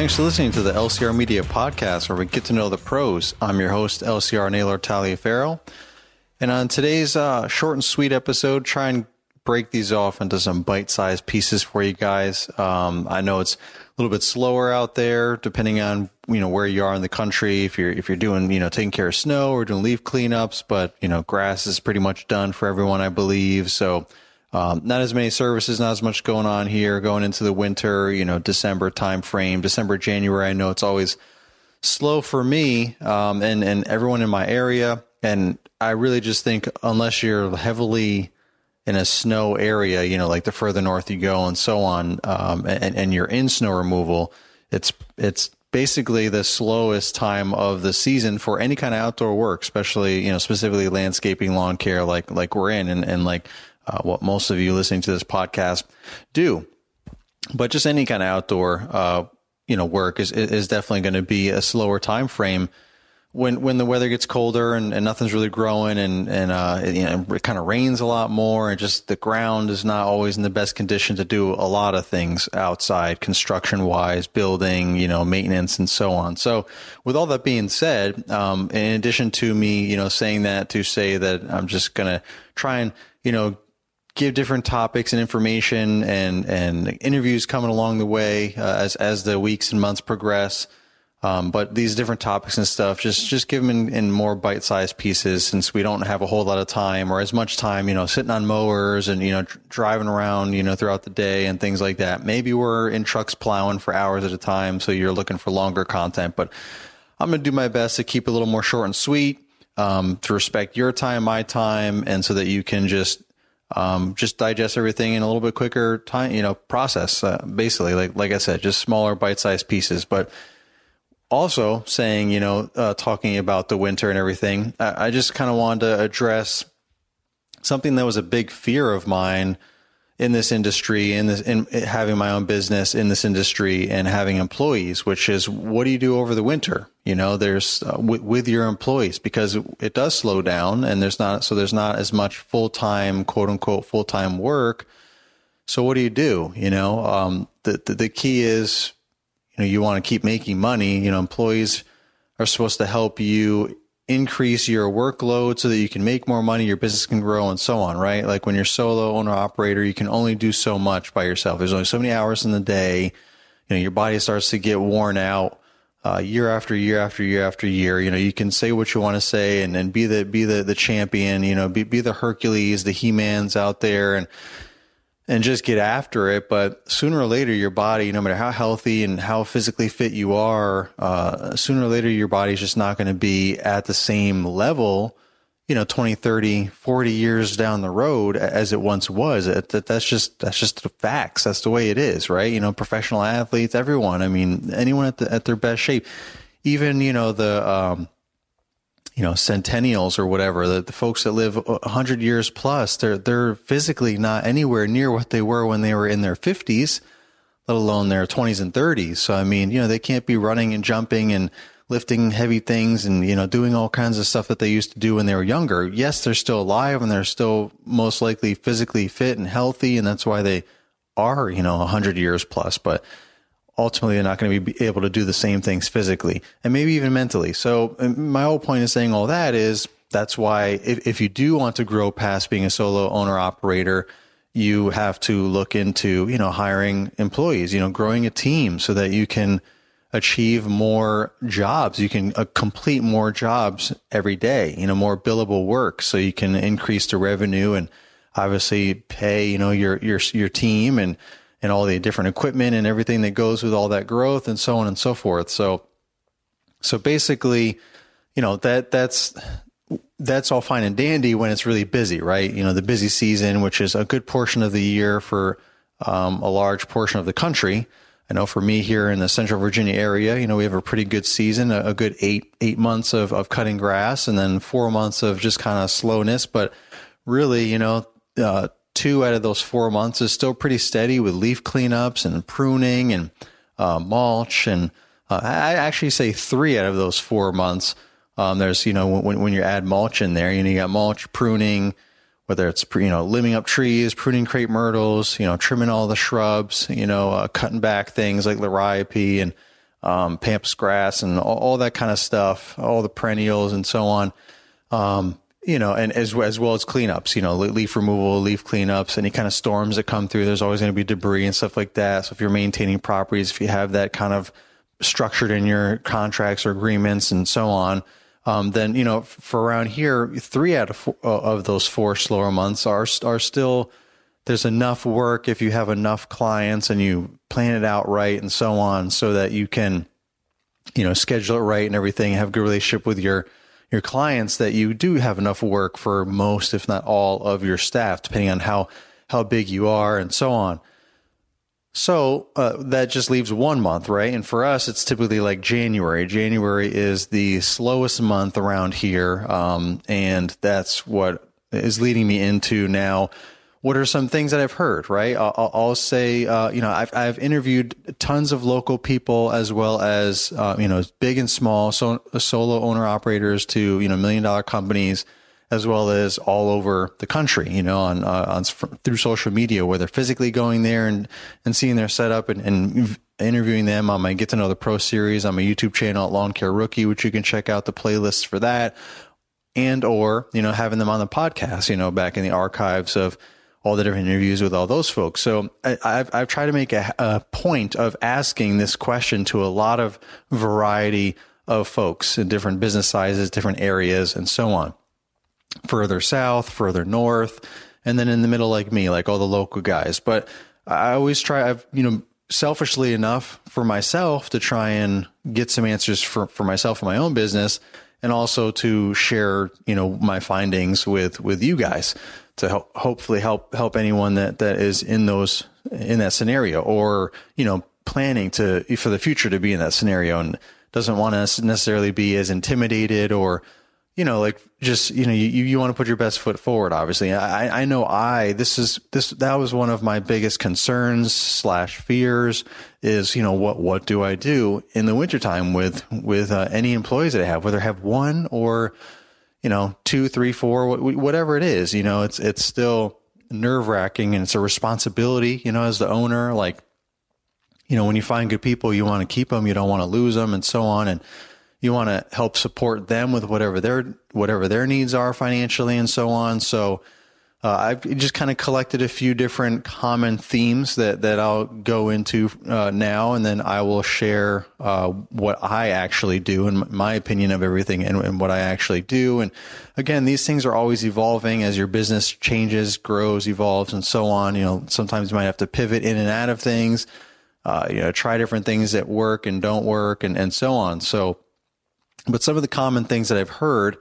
Thanks for listening to the LCR Media Podcast, where we get to know the pros. I'm your host, LCR Naylor Taliaferro. And on today's uh, short and sweet episode, try and break these off into some bite-sized pieces for you guys. Um, I know it's a little bit slower out there, depending on you know where you are in the country. If you're if you're doing you know taking care of snow or doing leaf cleanups, but you know grass is pretty much done for everyone, I believe. So um, not as many services, not as much going on here going into the winter, you know, December time frame, December, January. I know it's always slow for me um, and, and everyone in my area. And I really just think unless you're heavily in a snow area, you know, like the further north you go and so on, um, and, and you're in snow removal, it's, it's basically the slowest time of the season for any kind of outdoor work, especially, you know, specifically landscaping, lawn care, like, like we're in and, and like, uh, what most of you listening to this podcast do. But just any kind of outdoor, uh, you know, work is is definitely going to be a slower time frame when when the weather gets colder and, and nothing's really growing and and uh, it, you know, it kind of rains a lot more and just the ground is not always in the best condition to do a lot of things outside construction wise building you know maintenance and so on so with all that being said um, in addition to me you know saying that to say that i'm just gonna try and you know give different topics and information and and interviews coming along the way uh, as as the weeks and months progress. Um, but these different topics and stuff, just just give them in, in more bite sized pieces, since we don't have a whole lot of time or as much time, you know, sitting on mowers and you know dr- driving around, you know, throughout the day and things like that. Maybe we're in trucks plowing for hours at a time, so you're looking for longer content. But I'm gonna do my best to keep a little more short and sweet, um, to respect your time, my time, and so that you can just um, just digest everything in a little bit quicker time, you know, process. Uh, basically, like like I said, just smaller bite-sized pieces. But also saying, you know, uh, talking about the winter and everything, I, I just kind of wanted to address something that was a big fear of mine in this industry, in this, in having my own business in this industry and having employees, which is what do you do over the winter? You know, there's uh, w- with your employees because it does slow down and there's not, so there's not as much full time, quote unquote, full time work. So what do you do? You know, um, the, the, the key is, you know, you want to keep making money. You know, employees are supposed to help you increase your workload so that you can make more money, your business can grow and so on, right? Like when you're solo owner operator, you can only do so much by yourself. There's only so many hours in the day. You know, your body starts to get worn out. Uh, year after year after year after year, you know, you can say what you want to say and, and be the, be the, the champion, you know, be, be the Hercules, the He-Mans out there. And, and just get after it. But sooner or later, your body, no matter how healthy and how physically fit you are, uh, sooner or later, your body's just not going to be at the same level, you know, 20, 30, 40 years down the road as it once was. That, that's just, that's just the facts. That's the way it is, right? You know, professional athletes, everyone. I mean, anyone at the, at their best shape, even, you know, the, um, you know, centennials or whatever, the, the folks that live hundred years plus, they're, they're physically not anywhere near what they were when they were in their fifties, let alone their twenties and thirties. So, I mean, you know, they can't be running and jumping and lifting heavy things and, you know, doing all kinds of stuff that they used to do when they were younger. Yes, they're still alive and they're still most likely physically fit and healthy. And that's why they are, you know, hundred years plus, but ultimately they're not going to be able to do the same things physically and maybe even mentally. So my whole point is saying all that is that's why if, if you do want to grow past being a solo owner operator, you have to look into, you know, hiring employees, you know, growing a team so that you can achieve more jobs. You can uh, complete more jobs every day, you know, more billable work so you can increase the revenue and obviously pay, you know, your, your, your team and, and all the different equipment and everything that goes with all that growth and so on and so forth. So, so basically, you know, that, that's, that's all fine and dandy when it's really busy, right? You know, the busy season, which is a good portion of the year for um, a large portion of the country. I know for me here in the Central Virginia area, you know, we have a pretty good season, a, a good eight eight months of, of cutting grass, and then four months of just kind of slowness. But really, you know, uh, two out of those four months is still pretty steady with leaf cleanups and pruning and uh, mulch. And uh, I actually say three out of those four months. Um, there's, you know, when, when you add mulch in there, you know, you got mulch pruning, whether it's, you know, limbing up trees, pruning crepe myrtles, you know, trimming all the shrubs, you know, uh, cutting back things like liriope and um, pampas grass and all, all, that kind of stuff, all the perennials and so on. Um, you know, and as as well as cleanups, you know, leaf removal, leaf cleanups, any kind of storms that come through. There's always going to be debris and stuff like that. So if you're maintaining properties, if you have that kind of structured in your contracts or agreements and so on, um, then you know, for around here, three out of four, uh, of those four slower months are are still there's enough work if you have enough clients and you plan it out right and so on, so that you can, you know, schedule it right and everything. Have good relationship with your your clients that you do have enough work for most, if not all, of your staff, depending on how how big you are and so on. So uh, that just leaves one month, right? And for us, it's typically like January. January is the slowest month around here, um, and that's what is leading me into now what are some things that I've heard, right? I'll, I'll say, uh, you know, I've, I've interviewed tons of local people as well as, uh, you know, big and small, so, solo owner operators to, you know, million dollar companies, as well as all over the country, you know, on, uh, on through social media, where they're physically going there and, and seeing their setup and, and interviewing them. On my Get to Know the Pro series. On my YouTube channel at Lawn Care Rookie, which you can check out the playlists for that. And or, you know, having them on the podcast, you know, back in the archives of, all the different interviews with all those folks. So I, have I've tried to make a, a, point of asking this question to a lot of variety of folks in different business sizes, different areas, and so on. Further south, further north, and then in the middle, like me, like all the local guys. But I always try. I've you know selfishly enough for myself to try and get some answers for for myself in my own business and also to share you know my findings with with you guys to help, hopefully help help anyone that that is in those in that scenario or you know planning to for the future to be in that scenario and doesn't want to necessarily be as intimidated or you know like just you know you, you want to put your best foot forward obviously. I i know i this is this that was one of my biggest concerns slash fears is you know what what do i do in the wintertime with with uh, any employees that i have whether I have one or you know, two, three, four, whatever it is, you know, it's, it's still nerve wracking and it's a responsibility, you know, as the owner, like, you know, when you find good people, you want to keep them, you don't want to lose them and so on. And you want to help support them with whatever their, whatever their needs are financially and so on. So, uh, I've just kind of collected a few different common themes that, that I'll go into uh, now, and then I will share uh, what I actually do and my opinion of everything and, and, what I actually do. And again, these things are always evolving as your business changes, grows, evolves, and so on. You know, sometimes you might have to pivot in and out of things, uh, you know, try different things that work and don't work, and, and so on. So, but some of the common things that I've heard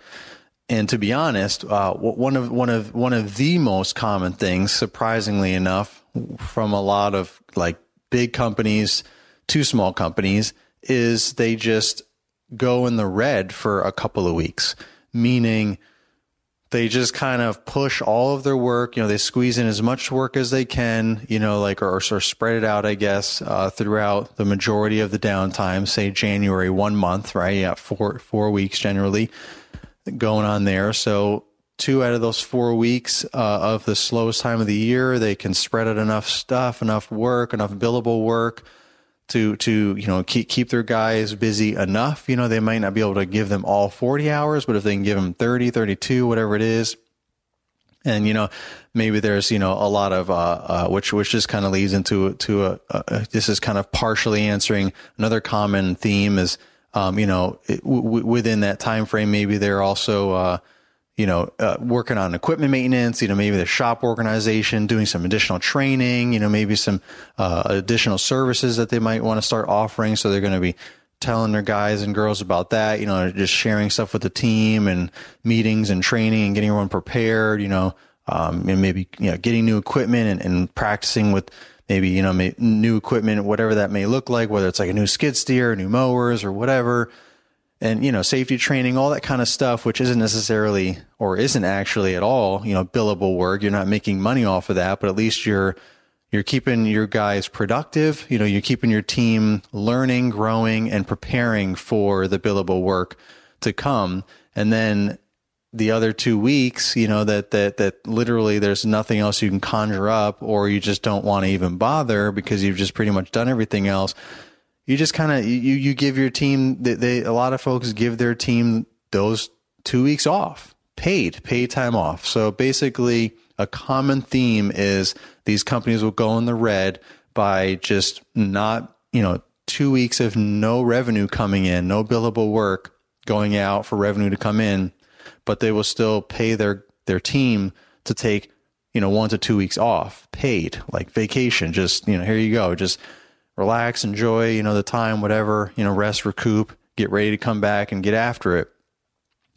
and to be honest, uh, one of one of one of the most common things, surprisingly enough, from a lot of like big companies to small companies, is they just go in the red for a couple of weeks, meaning they just kind of push all of their work. You know, they squeeze in as much work as they can, you know, like, or, or spread it out, I guess, uh, throughout the majority of the downtime, say January, one month, right? Yeah, four, four weeks generally going on there. So two out of those four weeks uh, of the slowest time of the year, they can spread out enough stuff, enough work, enough billable work to to you know keep keep their guys busy enough. You know, they might not be able to give them all 40 hours, but if they can give them 30, 32, whatever it is, and you know maybe there's you know a lot of uh, uh, which which just kind of leads into to a, a, this is kind of partially answering another common theme is um, you know, it, w- within that time frame, maybe they're also, uh, you know, uh, working on equipment maintenance, you know, maybe the shop organization, doing some additional training, you know, maybe some uh, additional services that they might want to start offering. So they're going to be telling their guys and girls about that, you know, just sharing stuff with the team and meetings and training and getting everyone prepared, you know, um, and maybe, you know, getting new equipment and, and practicing with, maybe, you know, may, new equipment, whatever that may look like, whether it's like a new skid steer, new mowers or whatever. And, you know, safety training, all that kind of stuff, which isn't necessarily or isn't actually at all, you know, billable work. You're not making money off of that, but at least you're, you're keeping your guys productive. You know, you're keeping your team learning, growing, and preparing for the billable work to come. And then the other two weeks, you know, that, that, that literally there's nothing else you can conjure up or you just don't want to even bother because you've just pretty much done everything else. you just kind of you you give your team they, they a lot of folks give their team those two weeks off paid paid time off so basically a common theme is these companies will go in the red by just not you know two weeks of no revenue coming in no billable work going out for revenue to come in but they will still pay their their team to take you know one to two weeks off paid like vacation just you know here you go just relax, enjoy, you know, the time, whatever, you know, rest, recoup, get ready to come back and get after it.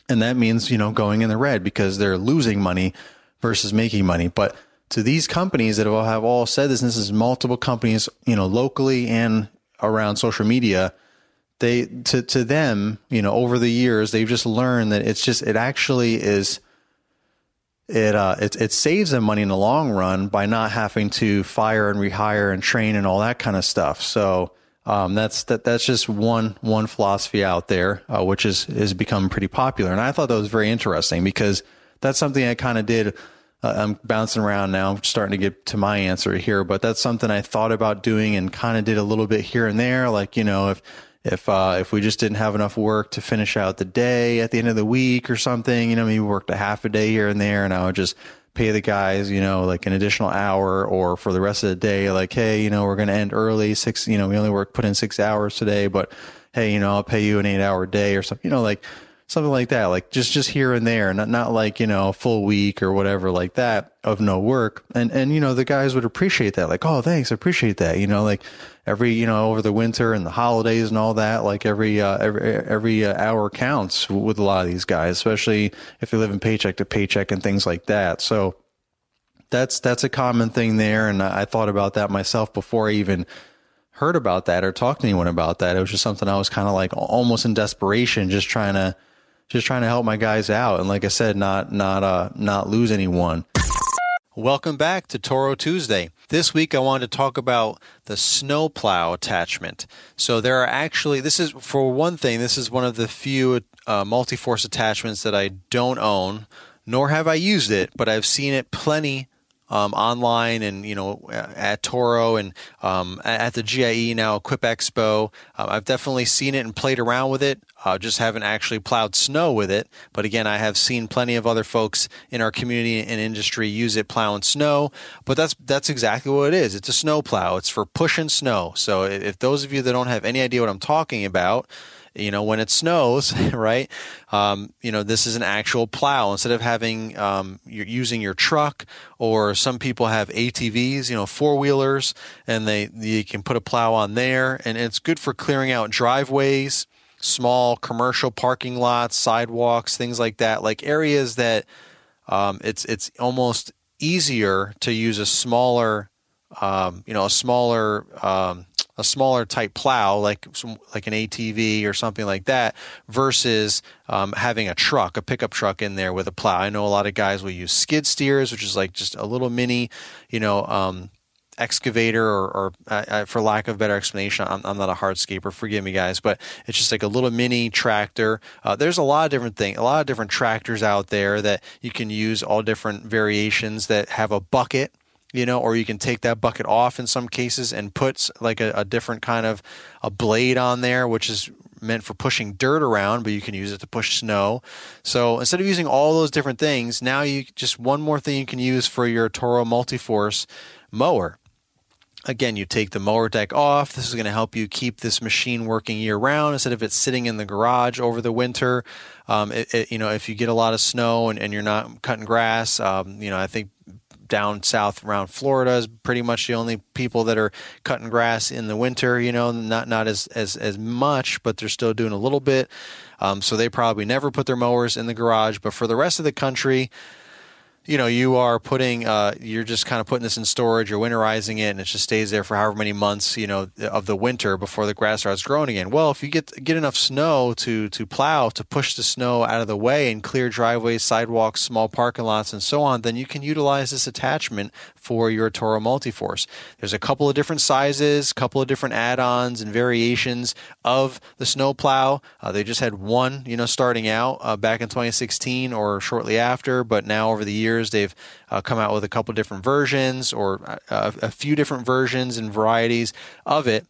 And that means, you know, going in the red because they're losing money versus making money. But to these companies that have all said this, and this is multiple companies, you know, locally and around social media, they to to them, you know, over the years, they've just learned that it's just it actually is it uh it it saves them money in the long run by not having to fire and rehire and train and all that kind of stuff. So um, that's that that's just one one philosophy out there, uh, which is is become pretty popular. And I thought that was very interesting because that's something I kind of did. Uh, I'm bouncing around now, I'm starting to get to my answer here, but that's something I thought about doing and kind of did a little bit here and there. Like you know, if if uh, if we just didn't have enough work to finish out the day at the end of the week or something, you know, maybe we worked a half a day here and there, and I would just pay the guys, you know, like an additional hour or for the rest of the day, like, hey, you know, we're going to end early, six, you know, we only work put in six hours today, but hey, you know, I'll pay you an eight hour day or something, you know, like something like that, like just just here and there, not not like you know a full week or whatever like that of no work. And and you know the guys would appreciate that, like oh thanks, I appreciate that. You know like every you know over the winter and the holidays and all that, like every uh, every every uh, hour counts with a lot of these guys, especially if they live in paycheck to paycheck and things like that. So that's that's a common thing there, and I thought about that myself before I even heard about that or talked to anyone about that. It was just something I was kind of like almost in desperation, just trying to just trying to help my guys out and like I said not not uh not lose anyone. Welcome back to Toro Tuesday. This week I wanted to talk about the snowplow attachment. So there are actually this is for one thing this is one of the few uh, multi-force attachments that I don't own nor have I used it, but I've seen it plenty um, online and you know at Toro and um, at the GIE now Equip Expo. Uh, I've definitely seen it and played around with it. Uh, just haven't actually plowed snow with it. But again, I have seen plenty of other folks in our community and industry use it plowing snow. But that's that's exactly what it is. It's a snow plow. It's for pushing snow. So if those of you that don't have any idea what I'm talking about, you know, when it snows, right? Um, you know, this is an actual plow instead of having um, you're using your truck, or some people have ATVs, you know, four wheelers, and they you can put a plow on there, and it's good for clearing out driveways, small commercial parking lots, sidewalks, things like that, like areas that um, it's it's almost easier to use a smaller, um, you know, a smaller um, a smaller type plow like some, like an ATV or something like that versus um, having a truck, a pickup truck in there with a plow. I know a lot of guys will use skid steers, which is like just a little mini, you know, um, excavator or, or uh, for lack of better explanation I'm, I'm, not a hardscaper forgive me guys but it's just like a little mini tractor uh, there's a lot of different things a lot of different tractors out there that you can use all different variations that have a bucket you know, or you can take that bucket off in some cases and put like a, a, different kind of a blade on there, which is meant for pushing dirt around, but you can use it to push snow. So instead of using all those different things, now you just one more thing you can use for your Toro Multiforce mower. Again, you take the mower deck off. This is going to help you keep this machine working year round instead of it sitting in the garage over the winter. Um, it, it, you know, if you get a lot of snow and, and you're not cutting grass, um, you know, I think down south around Florida is pretty much the only people that are cutting grass in the winter. You know, not not as as as much, but they're still doing a little bit. Um, so they probably never put their mowers in the garage. But for the rest of the country, you know you are putting uh, you're just kind of putting this in storage you're winterizing it and it just stays there for however many months you know of the winter before the grass starts growing again. Well if you get get enough snow to to plow to push the snow out of the way and clear driveways sidewalks small parking lots and so on then you can utilize this attachment for your Toro Multiforce. There's a couple of different sizes couple of different add-ons and variations of the snow plow. Uh, they just had one you know starting out uh, back in 2016 or shortly after but now over the years years. They've uh, come out with a couple different versions or uh, a few different versions and varieties of it.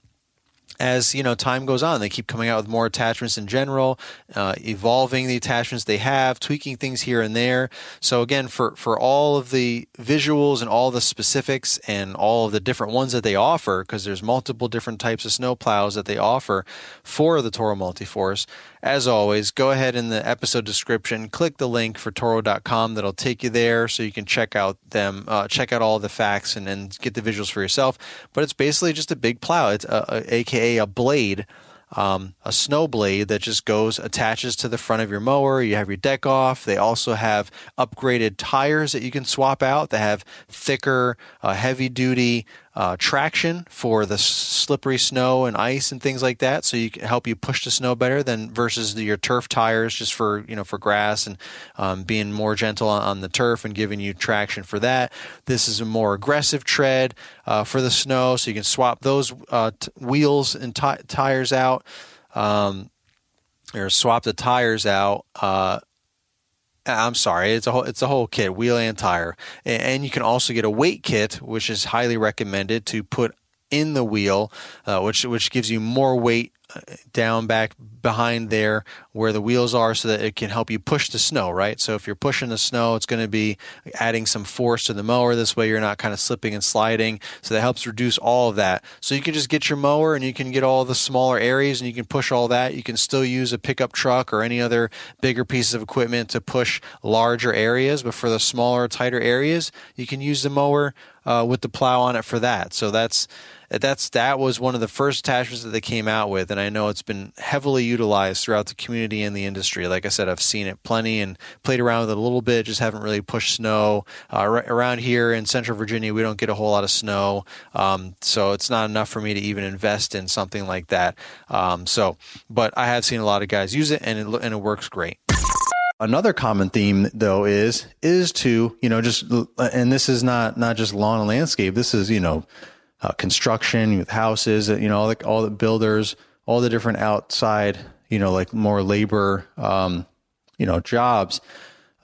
as you know time goes on they keep coming out with more attachments in general uh, evolving the attachments they have tweaking things here and there so again for for all of the visuals and all the specifics and all of the different ones that they offer because there's multiple different types of snow plows that they offer for the toro multiforce as always, go ahead in the episode description, click the link for Toro.com that'll take you there so you can check out them, uh, check out all the facts and then get the visuals for yourself. But it's basically just a big plow. It's a, a, AKA a blade um, a snow blade that just goes attaches to the front of your mower. You have your deck off. They also have upgraded tires that you can swap out that have thicker, uh, heavy duty uh, traction for the slippery snow and ice and things like that. So you can help you push the snow better than versus the, your turf tires just for you know for grass and um, being more gentle on, on, the turf and giving you traction for that. This is a more aggressive tread uh, for the snow, so you can swap those uh, t- wheels and t- tires out. Um, or swap the tires out uh, I'm sorry, it's a whole it's a whole kit, wheel and tire, and you can also get a weight kit, which is highly recommended to put in the wheel, uh, which which gives you more weight down back behind there where the wheels are so that it can help you push the snow, right? So if you're pushing the snow, it's going to be adding some force to the mower. This way you're not kind of slipping and sliding. So that helps reduce all of that. So you can just get your mower and you can get all the smaller areas and you can push all that. You can still use a pickup truck or any other bigger pieces of equipment to push larger areas. But for the smaller, tighter areas, you can use the mower uh, with the plow on it for that. So that's that's that was one of the first attachments that they came out with, and I know it's been heavily utilized throughout the community and the industry. Like I said, I've seen it plenty and played around with it a little bit. Just haven't really pushed snow uh, around here in Central Virginia. We don't get a whole lot of snow, um, so it's not enough for me to even invest in something like that. Um, so, but I have seen a lot of guys use it, and it and it works great. Another common theme though is is to you know just and this is not not just lawn and landscape. This is you know uh, construction with houses, you know, all the, all the builders, all the different outside, you know, like more labor, um, you know, jobs.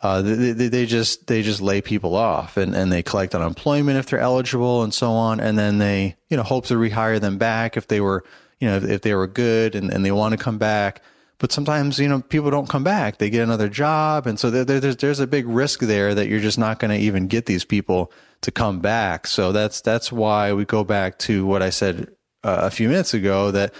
Uh, they, they, they, just they just lay people off and, and they collect unemployment if they're eligible and so on, and then they you know hope to rehire them back if they were you know if, if they were good and, and they want to come back. But sometimes you know people don't come back; they get another job, and so there, there's there's a big risk there that you're just not going to even get these people to come back. So that's that's why we go back to what I said uh, a few minutes ago that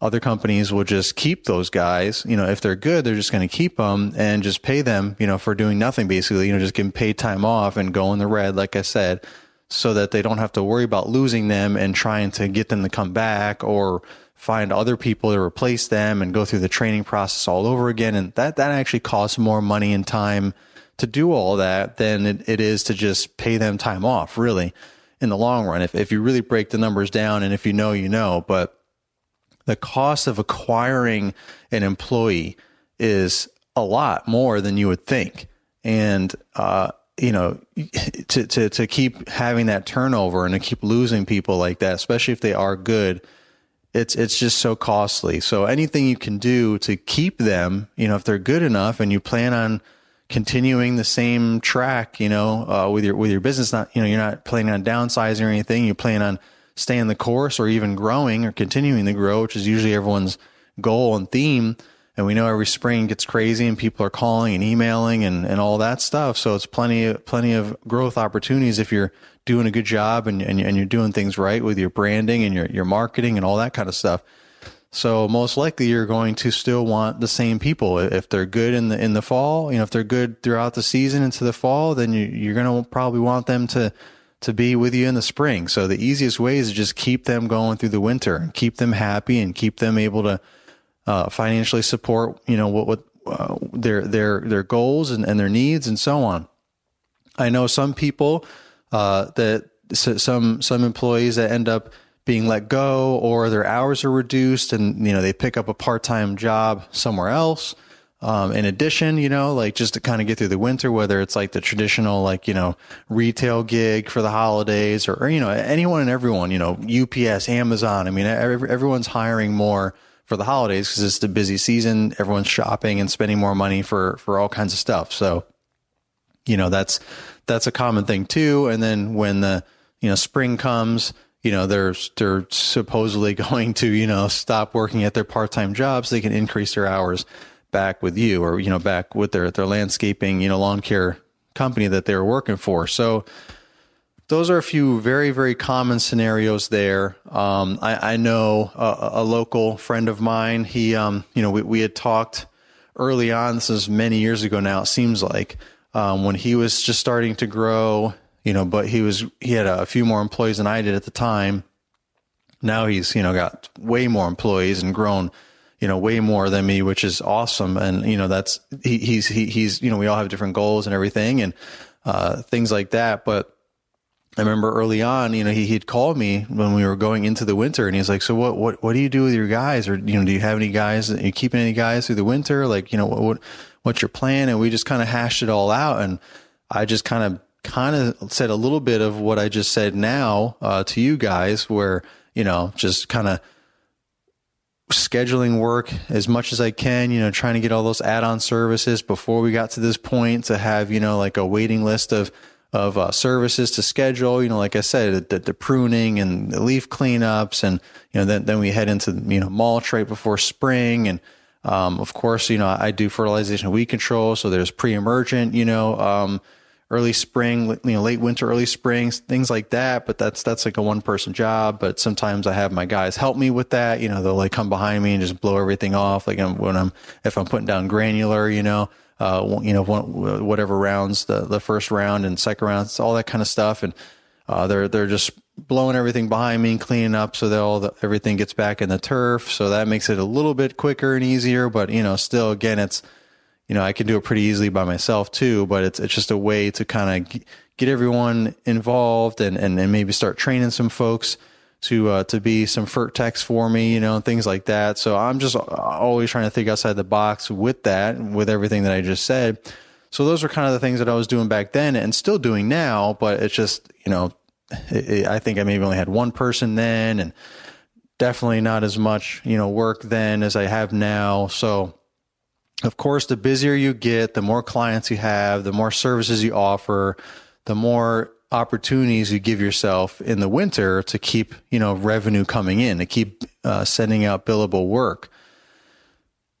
other companies will just keep those guys. You know, if they're good, they're just going to keep them and just pay them. You know, for doing nothing basically. You know, just them paid time off and go in the red, like I said, so that they don't have to worry about losing them and trying to get them to come back or find other people to replace them and go through the training process all over again. And that that actually costs more money and time to do all that than it, it is to just pay them time off, really, in the long run. If, if you really break the numbers down and if you know, you know. But the cost of acquiring an employee is a lot more than you would think. And, uh, you know, to, to, to keep having that turnover and to keep losing people like that, especially if they are good, it's it's just so costly. So anything you can do to keep them, you know, if they're good enough and you plan on continuing the same track, you know, uh, with your with your business. Not you know, you're not planning on downsizing or anything. You're planning on staying the course or even growing or continuing to grow, which is usually everyone's goal and theme. And we know every spring gets crazy and people are calling and emailing and, and all that stuff. So it's plenty plenty of growth opportunities if you're doing a good job and, and, and you're doing things right with your branding and your, your marketing and all that kind of stuff. So most likely you're going to still want the same people. If they're good in the in the fall, you know, if they're good throughout the season into the fall, then you, you're going to probably want them to to be with you in the spring. So the easiest way is to just keep them going through the winter and keep them happy and keep them able to uh, financially support, you know, what what uh, their their their goals and, and their needs and so on. I know some people uh, that some some employees that end up being let go or their hours are reduced and you know they pick up a part-time job somewhere else. Um, in addition you know like just to kind of get through the winter whether it's like the traditional like you know retail gig for the holidays or, or you know anyone and everyone you know ups amazon i mean every, everyone's hiring more for the holidays because it's the busy season everyone's shopping and spending more money for for all kinds of stuff. So you know that's that's a common thing too. And then when the you know spring comes you know they're they're supposedly going to you know stop working at their part-time jobs they can increase their hours back with you or you know back with their their landscaping you know lawn care company that they were working for. So those are a few very very common scenarios there. Um, I, I, know a, a, local friend of mine he um, you know we, we had talked early on this is many years ago now it seems like um, when he was just starting to grow you know, but he was, he had a few more employees than I did at the time. Now he's, you know, got way more employees and grown, you know, way more than me, which is awesome. And, you know, that's, he, he's, he, he's, you know, we all have different goals and everything and, uh, things like that. But, I remember early on, you know, he, he'd called me when we were going into the winter and he's like, so what, what, what do you do with your guys? Or, you know, do you have any guys, are you keeping any guys through the winter? Like, you know, what, what what's your plan? And we just kind of hashed it all out. And I just kind of kind of said a little bit of what I just said now uh, to you guys, where, you know, just kind of scheduling work as much as I can, you know, trying to get all those add on services before we got to this point to have, you know, like a waiting list of, of uh, services to schedule, you know, like I said, the, the, pruning and the leaf cleanups. And, you know, then, then we head into, you know, mulch right before spring. And, um, of course, you know, I do fertilization weed control. So there's pre-emergent, you know, um, early spring, you know, late winter, early spring, things like that. But that's, that's like a one person job. But sometimes I have my guys help me with that. You know, they'll like come behind me and just blow everything off. Like when I'm, if I'm putting down granular, you know, uh, you know, whatever rounds, the, the first round and second rounds, all that kind of stuff. And, uh, they're, they're just blowing everything behind me and cleaning up so that all the, everything gets back in the turf. So that makes it a little bit quicker and easier. But, you know, still, again, it's, you know, I can do it pretty easily by myself too, but it's, it's just a way to kind of get everyone involved and, and, and maybe start training some folks to, uh, to be some FERT for me, you know, and things like that. So I'm just always trying to think outside the box with that, with everything that I just said. So those are kind of the things that I was doing back then and still doing now, but it's just, you know, it, it, I think I maybe only had one person then and definitely not as much, you know, work then as I have now. So, of course, the busier you get, the more clients you have, the more services you offer, the more opportunities you give yourself in the winter to keep, you know, revenue coming in, to keep uh, sending out billable work.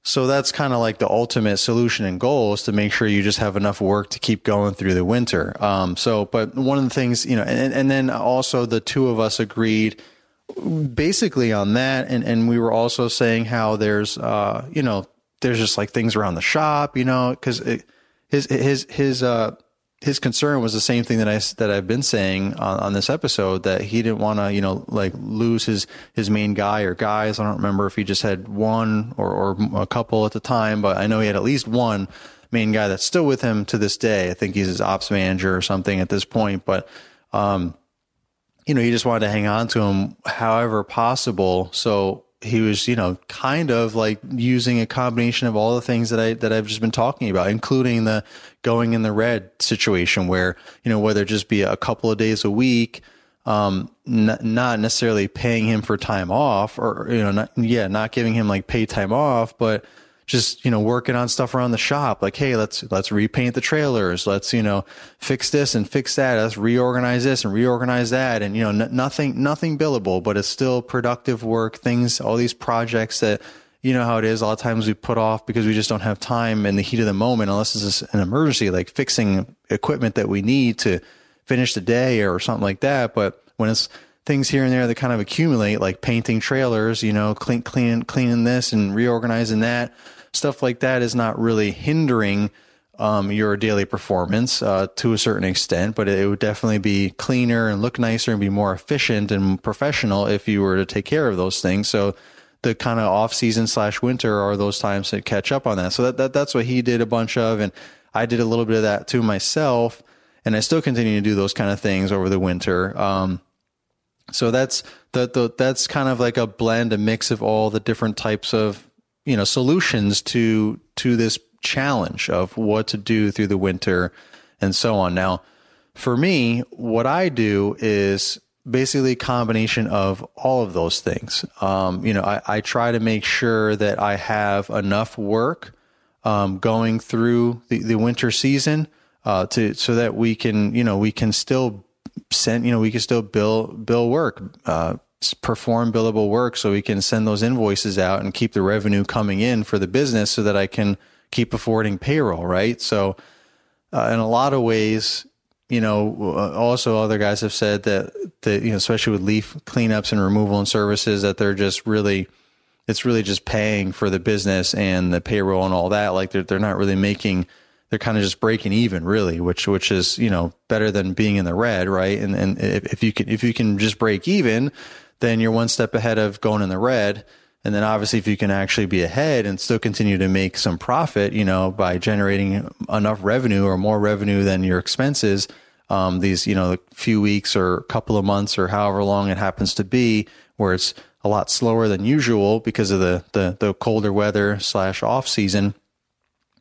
So that's kind of like the ultimate solution and goal is to make sure you just have enough work to keep going through the winter. Um, so, but one of the things, you know, and, and then also the two of us agreed basically on that. And, and we were also saying how there's, uh, you know, there's just like things around the shop, you know, because his his his uh his concern was the same thing that I that I've been saying on, on this episode that he didn't want to you know like lose his his main guy or guys. I don't remember if he just had one or or a couple at the time, but I know he had at least one main guy that's still with him to this day. I think he's his ops manager or something at this point, but um, you know, he just wanted to hang on to him however possible. So he was, you know, kind of like using a combination of all the things that I that I've just been talking about, including the going in the red situation where, you know, whether it just be a couple of days a week, um, n- not necessarily paying him for time off or, you know, not, yeah, not giving him like pay time off, but just you know working on stuff around the shop. Like hey let's let's repaint the trailers. Let's you know fix this and fix that. Let's reorganize this and reorganize that. And you know n- nothing nothing billable but it's still productive work things all these projects that you know how it is. A lot of times we put off because we just don't have time in the heat of the moment unless it's an emergency like fixing equipment that we need to finish the day or something like that. But when it's things here and there that kind of accumulate like painting trailers you know clean cleaning cleaning this and reorganizing that stuff like that is not really hindering um, your daily performance uh, to a certain extent, but it would definitely be cleaner and look nicer and be more efficient and professional if you were to take care of those things. So the kind of off season slash winter are those times to catch up on that. So that, that that's what he did a bunch of, and I did a little bit of that too myself, and I still continue to do those kind of things over the winter. Um, so that's that. That's kind of like a blend, a mix of all the different types of you know solutions to to this challenge of what to do through the winter and so on. Now, for me, what I do is basically a combination of all of those things. Um, you know, I, I, try to make sure that I have enough work um, going through the, the winter season uh, to so that we can, you know, we can still send, you know, we can still bill, bill work, uh, perform billable work so we can send those invoices out and keep the revenue coming in for the business so that I can keep affording payroll, right? So, uh, in a lot of ways, you know, uh, also other guys have said that, that, you know, especially with leaf cleanups and removal and services, that they're just really, it's really just paying for the business and the payroll and all that. Like they're, they're not really making, they're kind of just breaking even really, which, which is, you know, better than being in the red, right? And, and if, if you can, if you can just break even, then you're one step ahead of going in the red. And then obviously, if you can actually be ahead and still continue to make some profit, you know, by generating enough revenue or more revenue than your expenses, um, these, you know, few weeks or couple of months or however long it happens to be, where it's a lot slower than usual because of the, the, the colder weather slash off season,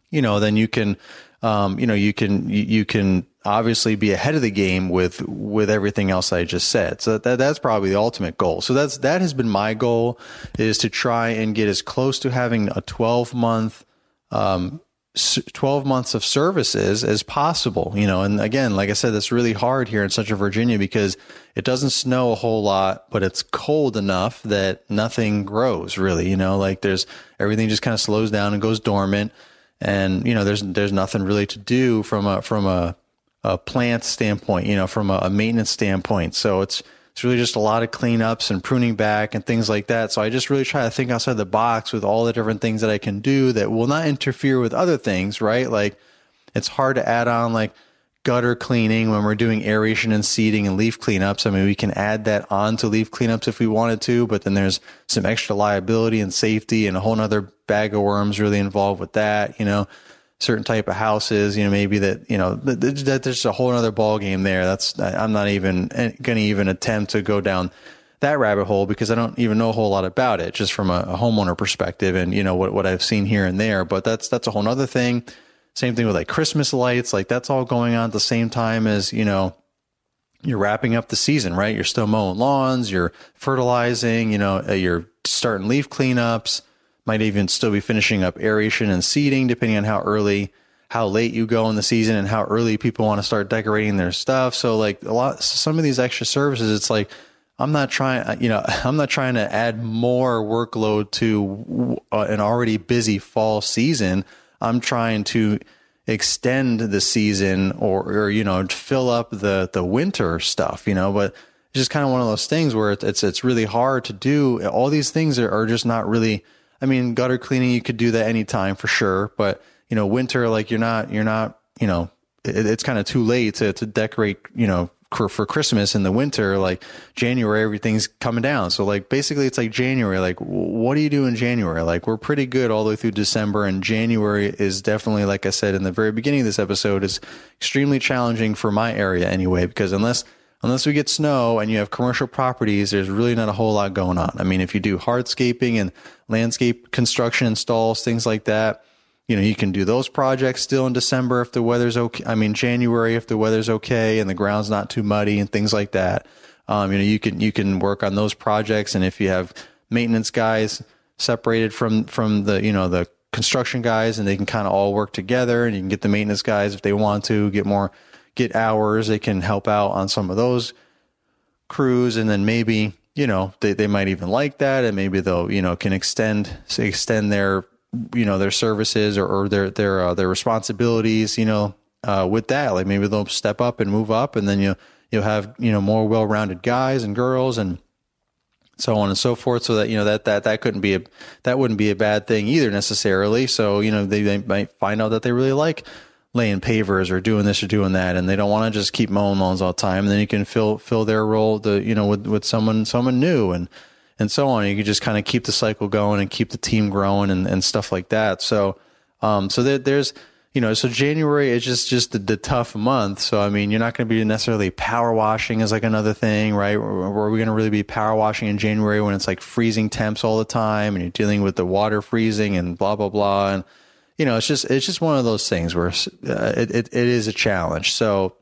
you know, then you can, um, you know, you can, you, can obviously be ahead of the game with with everything else I just said. So that that's probably the ultimate goal. So that's that has been my goal is to try and get as close to having a 12 month um 12 months of services as possible, you know. And again, like I said, that's really hard here in Central Virginia because it doesn't snow a whole lot, but it's cold enough that nothing grows really, you know, like there's everything just kind of slows down and goes dormant. And, you know, there's, there's nothing really to do from a, from a a plant standpoint, you know, from a, a maintenance standpoint. So it's it's really just a lot of cleanups and pruning back and things like that. So I just really try to think outside the box with all the different things that I can do that will not interfere with other things, right? Like it's hard to add on like gutter cleaning when we're doing aeration and seeding and leaf cleanups. I mean, we can add that on to leaf cleanups if we wanted to, but then there's some extra liability and safety and a whole other bag of worms really involved with that, you know certain type of houses, you know, maybe that, you know, that, that there's a whole other ball game there. That's, I'm not even eh, going to even attempt to go down that rabbit hole because I don't even know a whole lot about it just from a, a, homeowner perspective and, you know, what, what I've seen here and there, but that's, that's a whole other thing. Same thing with like Christmas lights, like that's all going on at the same time as, you know, you're wrapping up the season, right? You're still mowing lawns, you're fertilizing, you know, uh, you're starting leaf cleanups might even still be finishing up aeration and seeding, depending on how early, how late you go in the season and how early people want to start decorating their stuff. So like a lot, some of these extra services, it's like, I'm not trying, you know, I'm not trying to add more workload to uh, an already busy fall season. I'm trying to extend the season or, or, you know, fill up the, the winter stuff, you know, but it's just kind of one of those things where it's, it's really hard to do. All these things are, are just not really, I mean, gutter cleaning, you could do that anytime for sure. But, you know, winter, like you're not, you're not, you know, it, it's kind of too late to, to decorate, you know, for, for Christmas in the winter, like January, everything's coming down. So like basically it's like January, like what do you do in January? Like we're pretty good all the way through December and January is definitely, like I said in the very beginning of this episode is extremely challenging for my area anyway, because unless unless we get snow and you have commercial properties, there's really not a whole lot going on. I mean, if you do hardscaping and landscape construction installs, things like that, you know, you can do those projects still in December if the weather's okay. I mean, January if the weather's okay and the ground's not too muddy and things like that. Um, you know, you can you can work on those projects, and if you have maintenance guys separated from from the you know the construction guys, and they can kind of all work together, and you can get the maintenance guys if they want to get more get hours. They can help out on some of those crews, and then maybe you know they, they might even like that, and maybe they'll you know can extend extend their you know their services or, or their their uh, their responsibilities. You know uh, with that, like maybe they'll step up and move up, and then you you'll have you know more well rounded guys and girls and so on and so forth so that you know that that that couldn't be a that wouldn't be a bad thing either necessarily so you know they, they might find out that they really like laying pavers or doing this or doing that, and they don't want to just keep mowing lawns all the time. And then you can fill fill their role, the you know, with with someone someone new and and so on. You can just kind of keep the cycle going and keep the team growing and, and stuff like that. So um so there, there's you know so January is just just the, the tough month. So I mean you're not going to be necessarily power washing is like another thing, right? Are we going to really be power washing in January when it's like freezing temps all the time and you're dealing with the water freezing and blah blah blah and you know, it's just it's just one of those things where uh, it, it, it is a challenge. So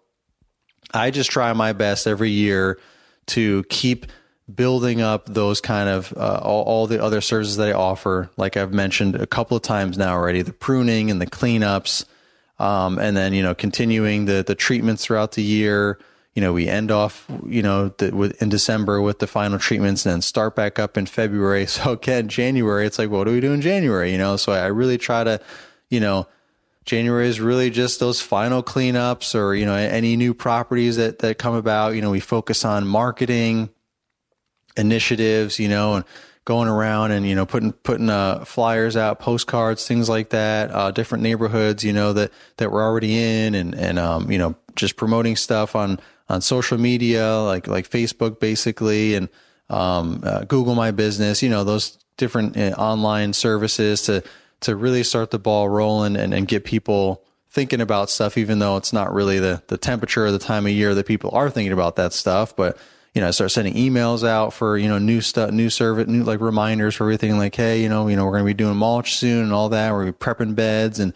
I just try my best every year to keep building up those kind of uh, all, all, the other services that I offer. Like I've mentioned a couple of times now already, the pruning and the cleanups, um, and then you know continuing the the treatments throughout the year. you know, we end off, you know, the, with, in December with the final treatments and then start back up in February. So again, January, it's like, what do we do in January? You know, so I really try to, you know, January is really just those final cleanups or, you know, any new properties that, that come about. You know, we focus on marketing initiatives, you know, and going around and, you know, putting, putting, uh, flyers out, postcards, things like that, uh, different neighborhoods, you know, that, that we're already in and, and, um, you know, just promoting stuff on, on social media, like like Facebook, basically, and um, uh, Google My Business. You know those different uh, online services to to really start the ball rolling and, and get people thinking about stuff, even though it's not really the the temperature or the time of year that people are thinking about that stuff. But you know, I start sending emails out for you know new stuff, new service, new like reminders for everything. Like, hey, you know, you know, we're going to be doing mulch soon and all that. We're going to be prepping beds and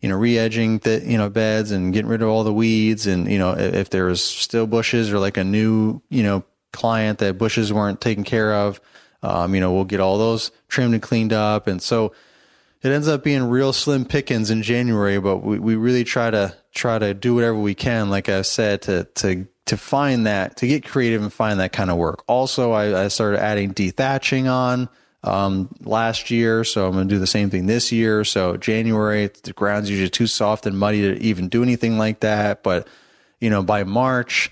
you know, re-edging the, you know, beds and getting rid of all the weeds. And, you know, if there's still bushes or like a new, you know, client that bushes weren't taken care of, um, you know, we'll get all those trimmed and cleaned up. And so it ends up being real slim pickings in January, but we, we really try to try to do whatever we can, like I said, to, to, to find that, to get creative and find that kind of work. Also, I, I started adding dethatching on, um, last year. So I'm going to do the same thing this year. So January, the ground's usually too soft and muddy to even do anything like that. But, you know, by March,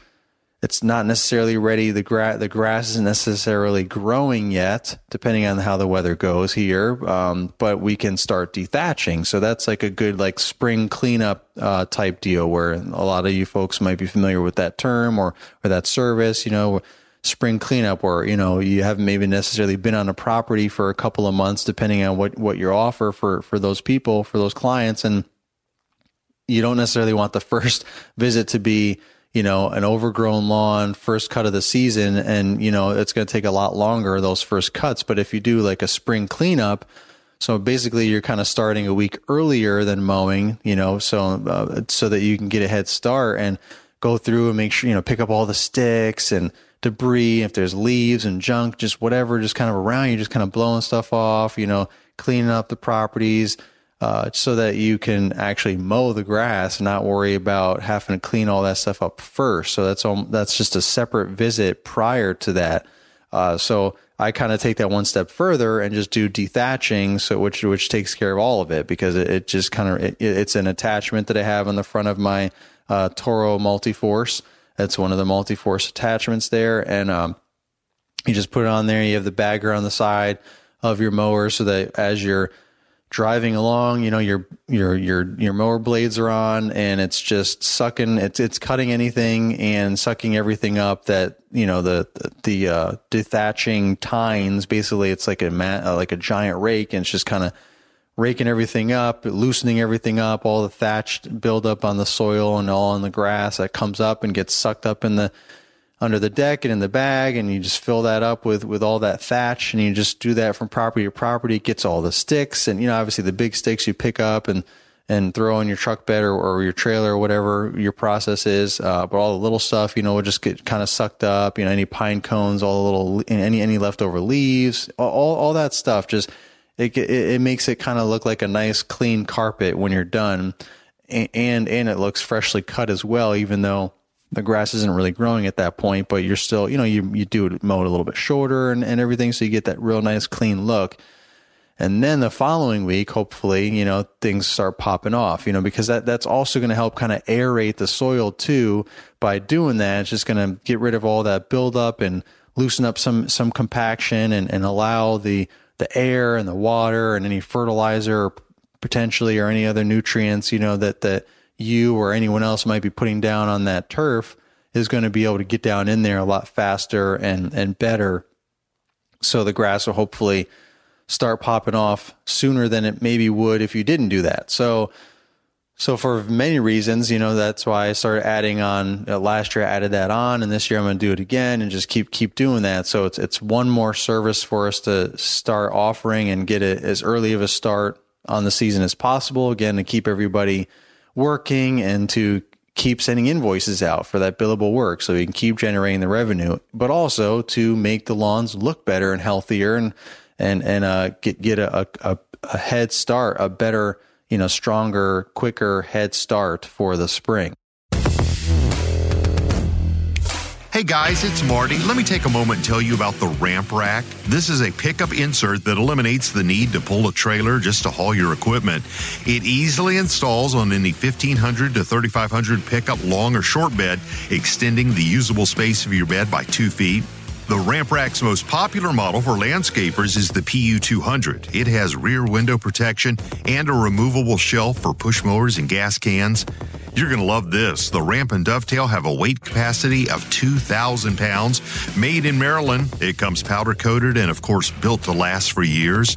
it's not necessarily ready. The grass, the grass isn't necessarily growing yet, depending on how the weather goes here. Um, but we can start dethatching. So that's like a good, like spring cleanup, uh, type deal where a lot of you folks might be familiar with that term or, or that service, you know, spring cleanup where you know you haven't maybe necessarily been on a property for a couple of months depending on what what your offer for for those people for those clients and you don't necessarily want the first visit to be you know an overgrown lawn first cut of the season and you know it's going to take a lot longer those first cuts. But if you do like a spring cleanup so basically you're kind of starting a week earlier than mowing you know so uh, so that you can get a head start and go through and make sure you know pick up all the sticks and debris, if there's leaves and junk, just whatever, just kind of around you, just kind of blowing stuff off, you know, cleaning up the properties, uh, so that you can actually mow the grass and not worry about having to clean all that stuff up first. So that's all, that's just a separate visit prior to that. Uh, so I kind of take that one step further and just do dethatching, so which which takes care of all of it because it, it just kind of it, it's an attachment that I have on the front of my uh, Toro Multiforce that's one of the multi-force attachments there. And, um, you just put it on there. You have the bagger on the side of your mower so that as you're driving along, you know, your, your, your, your mower blades are on and it's just sucking, it's, it's cutting anything and sucking everything up that, you know, the, the, uh, dethatching tines, basically it's like a mat, like a giant rake and it's just kind of raking everything up, loosening everything up, all the thatch buildup on the soil and all on the grass that comes up and gets sucked up in the under the deck and in the bag and you just fill that up with with all that thatch and you just do that from property to property it gets all the sticks and you know obviously the big sticks you pick up and and throw in your truck bed or, or your trailer or whatever your process is uh, but all the little stuff you know will just get kind of sucked up you know any pine cones all the little any any leftover leaves all all that stuff just it, it, it makes it kind of look like a nice clean carpet when you're done. And, and, and it looks freshly cut as well, even though the grass isn't really growing at that point, but you're still, you know, you, you do mow it a little bit shorter and, and everything. So you get that real nice clean look. And then the following week, hopefully, you know, things start popping off, you know, because that, that's also going to help kind of aerate the soil too. By doing that, it's just going to get rid of all that buildup and loosen up some, some compaction and, and allow the, the air and the water and any fertilizer potentially or any other nutrients, you know, that, that you or anyone else might be putting down on that turf is going to be able to get down in there a lot faster and, and better. So the grass will hopefully start popping off sooner than it maybe would if you didn't do that. So so for many reasons, you know, that's why I started adding on uh, last year. I added that on, and this year I'm going to do it again and just keep keep doing that. So it's it's one more service for us to start offering and get it as early of a start on the season as possible. Again, to keep everybody working and to keep sending invoices out for that billable work, so we can keep generating the revenue, but also to make the lawns look better and healthier and and and uh, get get a, a, a head start, a better you know, stronger, quicker head start for the spring. Hey guys, it's Marty. Let me take a moment and tell you about the Ramp Rack. This is a pickup insert that eliminates the need to pull a trailer just to haul your equipment. It easily installs on any 1500 to 3500 pickup long or short bed, extending the usable space of your bed by two feet. The Ramp Rack's most popular model for landscapers is the PU200. It has rear window protection and a removable shelf for push mowers and gas cans. You're going to love this. The Ramp and Dovetail have a weight capacity of 2,000 pounds. Made in Maryland, it comes powder coated and, of course, built to last for years.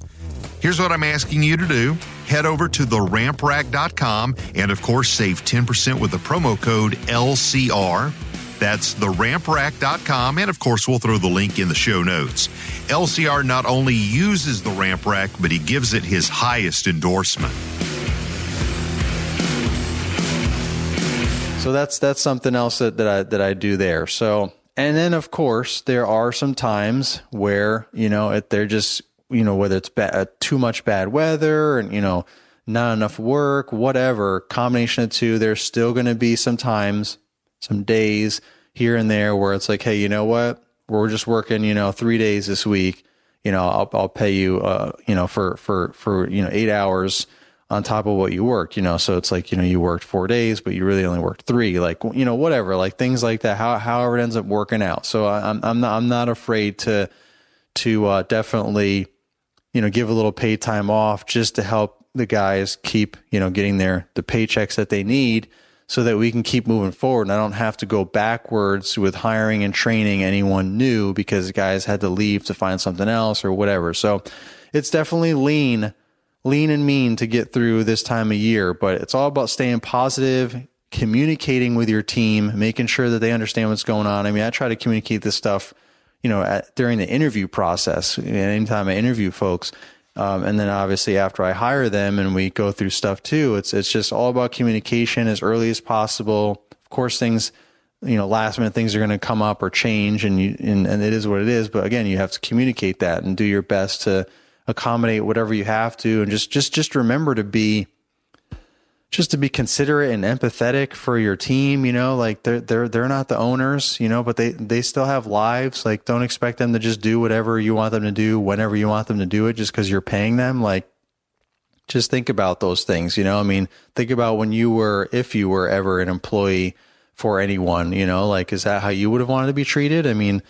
Here's what I'm asking you to do head over to theramprack.com and, of course, save 10% with the promo code LCR. That's theramprack.com, and of course, we'll throw the link in the show notes. LCR not only uses the ramp rack, but he gives it his highest endorsement. So that's that's something else that, that I that I do there. So and then of course there are some times where you know it, they're just you know whether it's uh, too much bad weather and you know not enough work, whatever combination of two. There's still going to be some times some days here and there where it's like, hey, you know what? We're just working, you know, three days this week. You know, I'll I'll pay you, uh, you know, for for for you know eight hours on top of what you worked. You know, so it's like you know you worked four days, but you really only worked three. Like you know, whatever, like things like that. How however it ends up working out. So I'm I'm not I'm not afraid to to uh, definitely you know give a little paid time off just to help the guys keep you know getting their the paychecks that they need so that we can keep moving forward. And I don't have to go backwards with hiring and training anyone new because guys had to leave to find something else or whatever. So it's definitely lean, lean and mean to get through this time of year, but it's all about staying positive, communicating with your team, making sure that they understand what's going on. I mean, I try to communicate this stuff, you know, at, during the interview process. Anytime I interview folks, um, and then obviously after I hire them and we go through stuff too, it's it's just all about communication as early as possible. Of course, things you know last minute things are going to come up or change, and you and, and it is what it is. But again, you have to communicate that and do your best to accommodate whatever you have to, and just just just remember to be just to be considerate and empathetic for your team, you know, like they're they're they're not the owners, you know, but they they still have lives. Like don't expect them to just do whatever you want them to do whenever you want them to do it just cuz you're paying them. Like just think about those things, you know? I mean, think about when you were if you were ever an employee for anyone, you know, like is that how you would have wanted to be treated? I mean,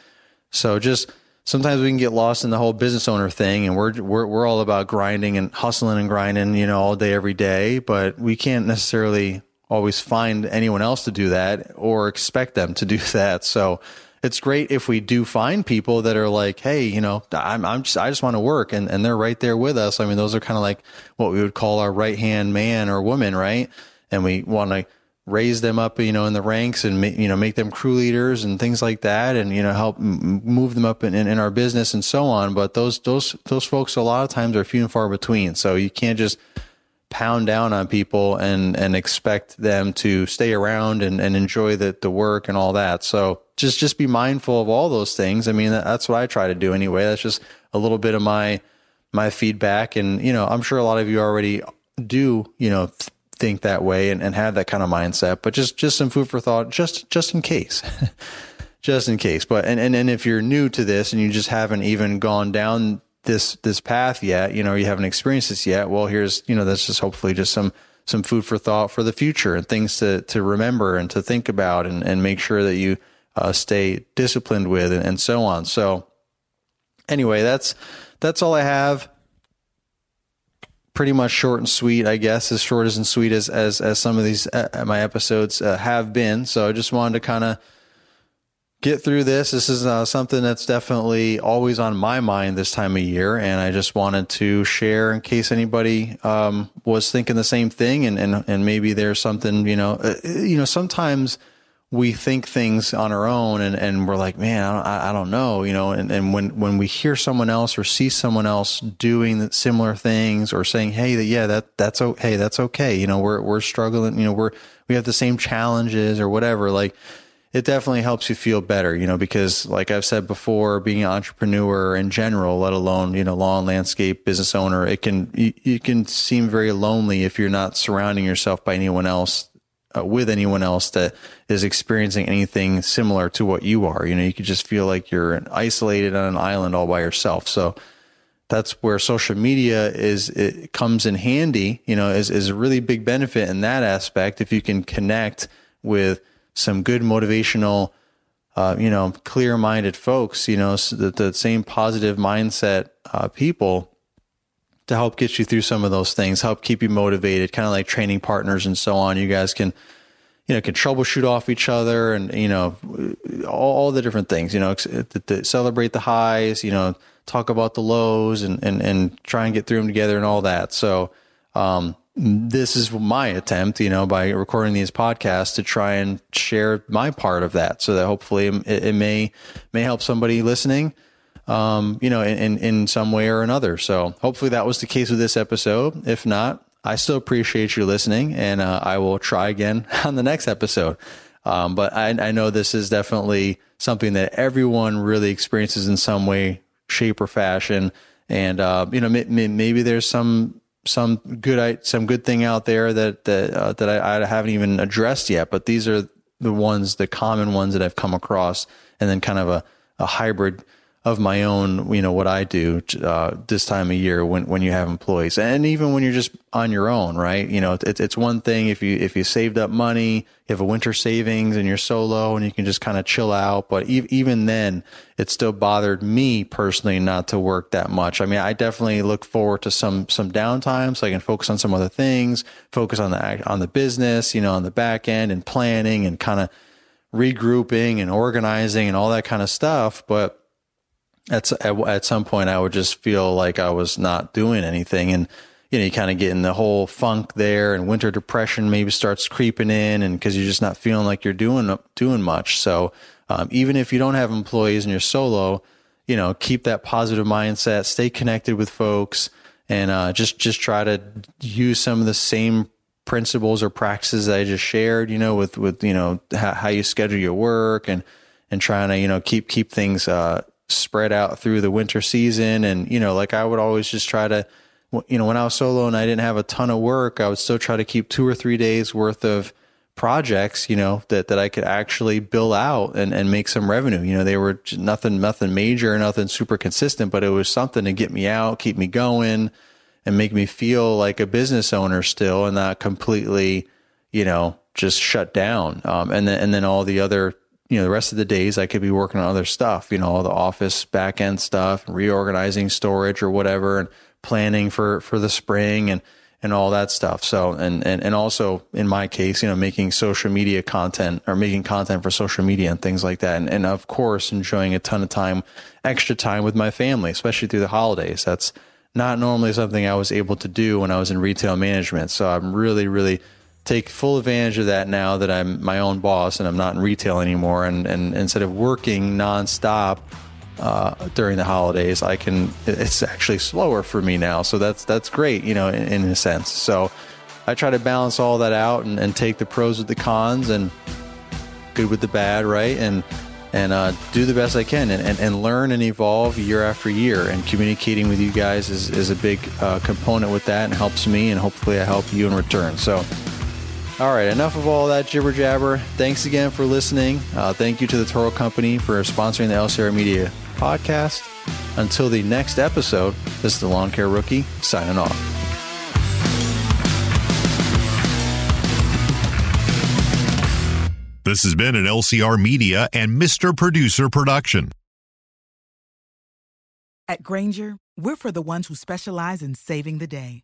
so just sometimes we can get lost in the whole business owner thing and we're, we're, we're all about grinding and hustling and grinding, you know, all day, every day, but we can't necessarily always find anyone else to do that or expect them to do that. So it's great if we do find people that are like, Hey, you know, I'm, I'm just, I just want to work and, and they're right there with us. I mean, those are kind of like what we would call our right hand man or woman, right? And we want to raise them up, you know, in the ranks and you know make them crew leaders and things like that, and you know help move them up in, in, in, our business and so on. But those those those folks a lot of times are few and far between. So you can't just pound down on people and and expect them to stay around and, and enjoy the, the work and all that. So just just be mindful of all those things. I mean that's what I try to do anyway. That's just a little bit of my my feedback and you know I'm sure a lot of you already do you know think that way and, and have that kind of mindset. But just just some food for thought, just just in case. just in case. But and, and and if you're new to this and you just haven't even gone down this this path yet, you know, you haven't experienced this yet, well here's you know, that's just hopefully just some some food for thought for the future and things to to remember and to think about and, and make sure that you uh, stay disciplined with and, and so on. So anyway, that's that's all I have pretty much short and sweet, I guess, as short as and sweet as as, as some of these uh, my episodes uh, have been. So I just wanted to kind of get through this. This is uh, something that's definitely always on my mind this time of year, and I just wanted to share in case anybody um, was thinking the same thing, and and and maybe there's something you know, uh, you know, sometimes we think things on our own and, and we're like, man, I don't, I don't know, you know, and, and when, when we hear someone else or see someone else doing similar things or saying, Hey, yeah, that, that's, okay. That's okay. You know, we're, we're struggling, you know, we're, we have the same challenges or whatever. Like it definitely helps you feel better, you know, because like I've said before, being an entrepreneur in general, let alone, you know, lawn landscape business owner, it can, you, you can seem very lonely if you're not surrounding yourself by anyone else uh, with anyone else that is experiencing anything similar to what you are. You know, you could just feel like you're isolated on an island all by yourself. So that's where social media is it comes in handy. You know, is is a really big benefit in that aspect if you can connect with some good motivational. Uh, you know, clear-minded folks, you know, so the, the same positive mindset uh, people to help get you through some of those things, help keep you motivated, kind of like training partners and so on. You guys can, you know, can troubleshoot off each other and, you know, all, all the different things, you know, to, to celebrate the highs, you know, talk about the lows and, and, and try and get through them together and all that. So, um, this is my attempt, you know, by recording these podcasts to try and share my part of that so that hopefully it, it may, may help somebody listening um, you know, in, in some way or another. So hopefully that was the case with this episode. If not, I still appreciate you listening and uh, I will try again on the next episode. Um, but I, I know this is definitely something that everyone really experiences in some way, shape, or fashion. And uh, you know, maybe there's some some good some good thing out there that that uh, that I, I, haven't even addressed yet. But these are the ones, the common ones that I've come across, and then kind of a, a hybrid of my own, you know, what I do uh, this time of year when, when you have employees, and even when you're just on your own, right? You know, it's it's one thing if you if you saved up money, you have a winter savings, and you're solo, and you can just kind of chill out. But e- even then, it still bothered me personally not to work that much. I mean, I definitely look forward to some some downtime so I can focus on some other things, focus on the on the business, you know, on the back end and planning and kind of regrouping and organizing and all that kind of stuff, but at, at some point I would just feel like I was not doing anything. And, you know, you kind of get in the whole funk there and winter depression maybe starts creeping in and cause you're just not feeling like you're doing, doing much. So, um, even if you don't have employees and you're solo, you know, keep that positive mindset, stay connected with folks and, uh, just, just try to use some of the same principles or practices that I just shared, you know, with, with, you know, how, how you schedule your work and, and trying to, you know, keep, keep things, uh, spread out through the winter season. And, you know, like I would always just try to, you know, when I was solo and I didn't have a ton of work, I would still try to keep two or three days worth of projects, you know, that, that I could actually bill out and, and make some revenue. You know, they were nothing, nothing major, nothing super consistent, but it was something to get me out, keep me going and make me feel like a business owner still and not completely, you know, just shut down. Um, and then, and then all the other you know, the rest of the days I could be working on other stuff, you know, the office back end stuff reorganizing storage or whatever and planning for, for the spring and, and all that stuff. So, and, and, and also in my case, you know, making social media content or making content for social media and things like that. And, and of course, enjoying a ton of time, extra time with my family, especially through the holidays. That's not normally something I was able to do when I was in retail management. So I'm really, really take full advantage of that now that I'm my own boss and I'm not in retail anymore. And, and instead of working nonstop uh, during the holidays, I can. It's actually slower for me now, so that's that's great, you know, in, in a sense. So I try to balance all that out and, and, take the pros with the cons and good with the bad, right? And and uh, do the best I can and, and, and, learn and evolve year after year. And communicating with you guys is, is a big uh, component with that and helps me, and hopefully I help you in return. So all right, enough of all that jibber jabber. Thanks again for listening. Uh, thank you to the Toro Company for sponsoring the LCR Media podcast. Until the next episode, this is the Lawn Care Rookie signing off. This has been an LCR Media and Mr. Producer production. At Grainger, we're for the ones who specialize in saving the day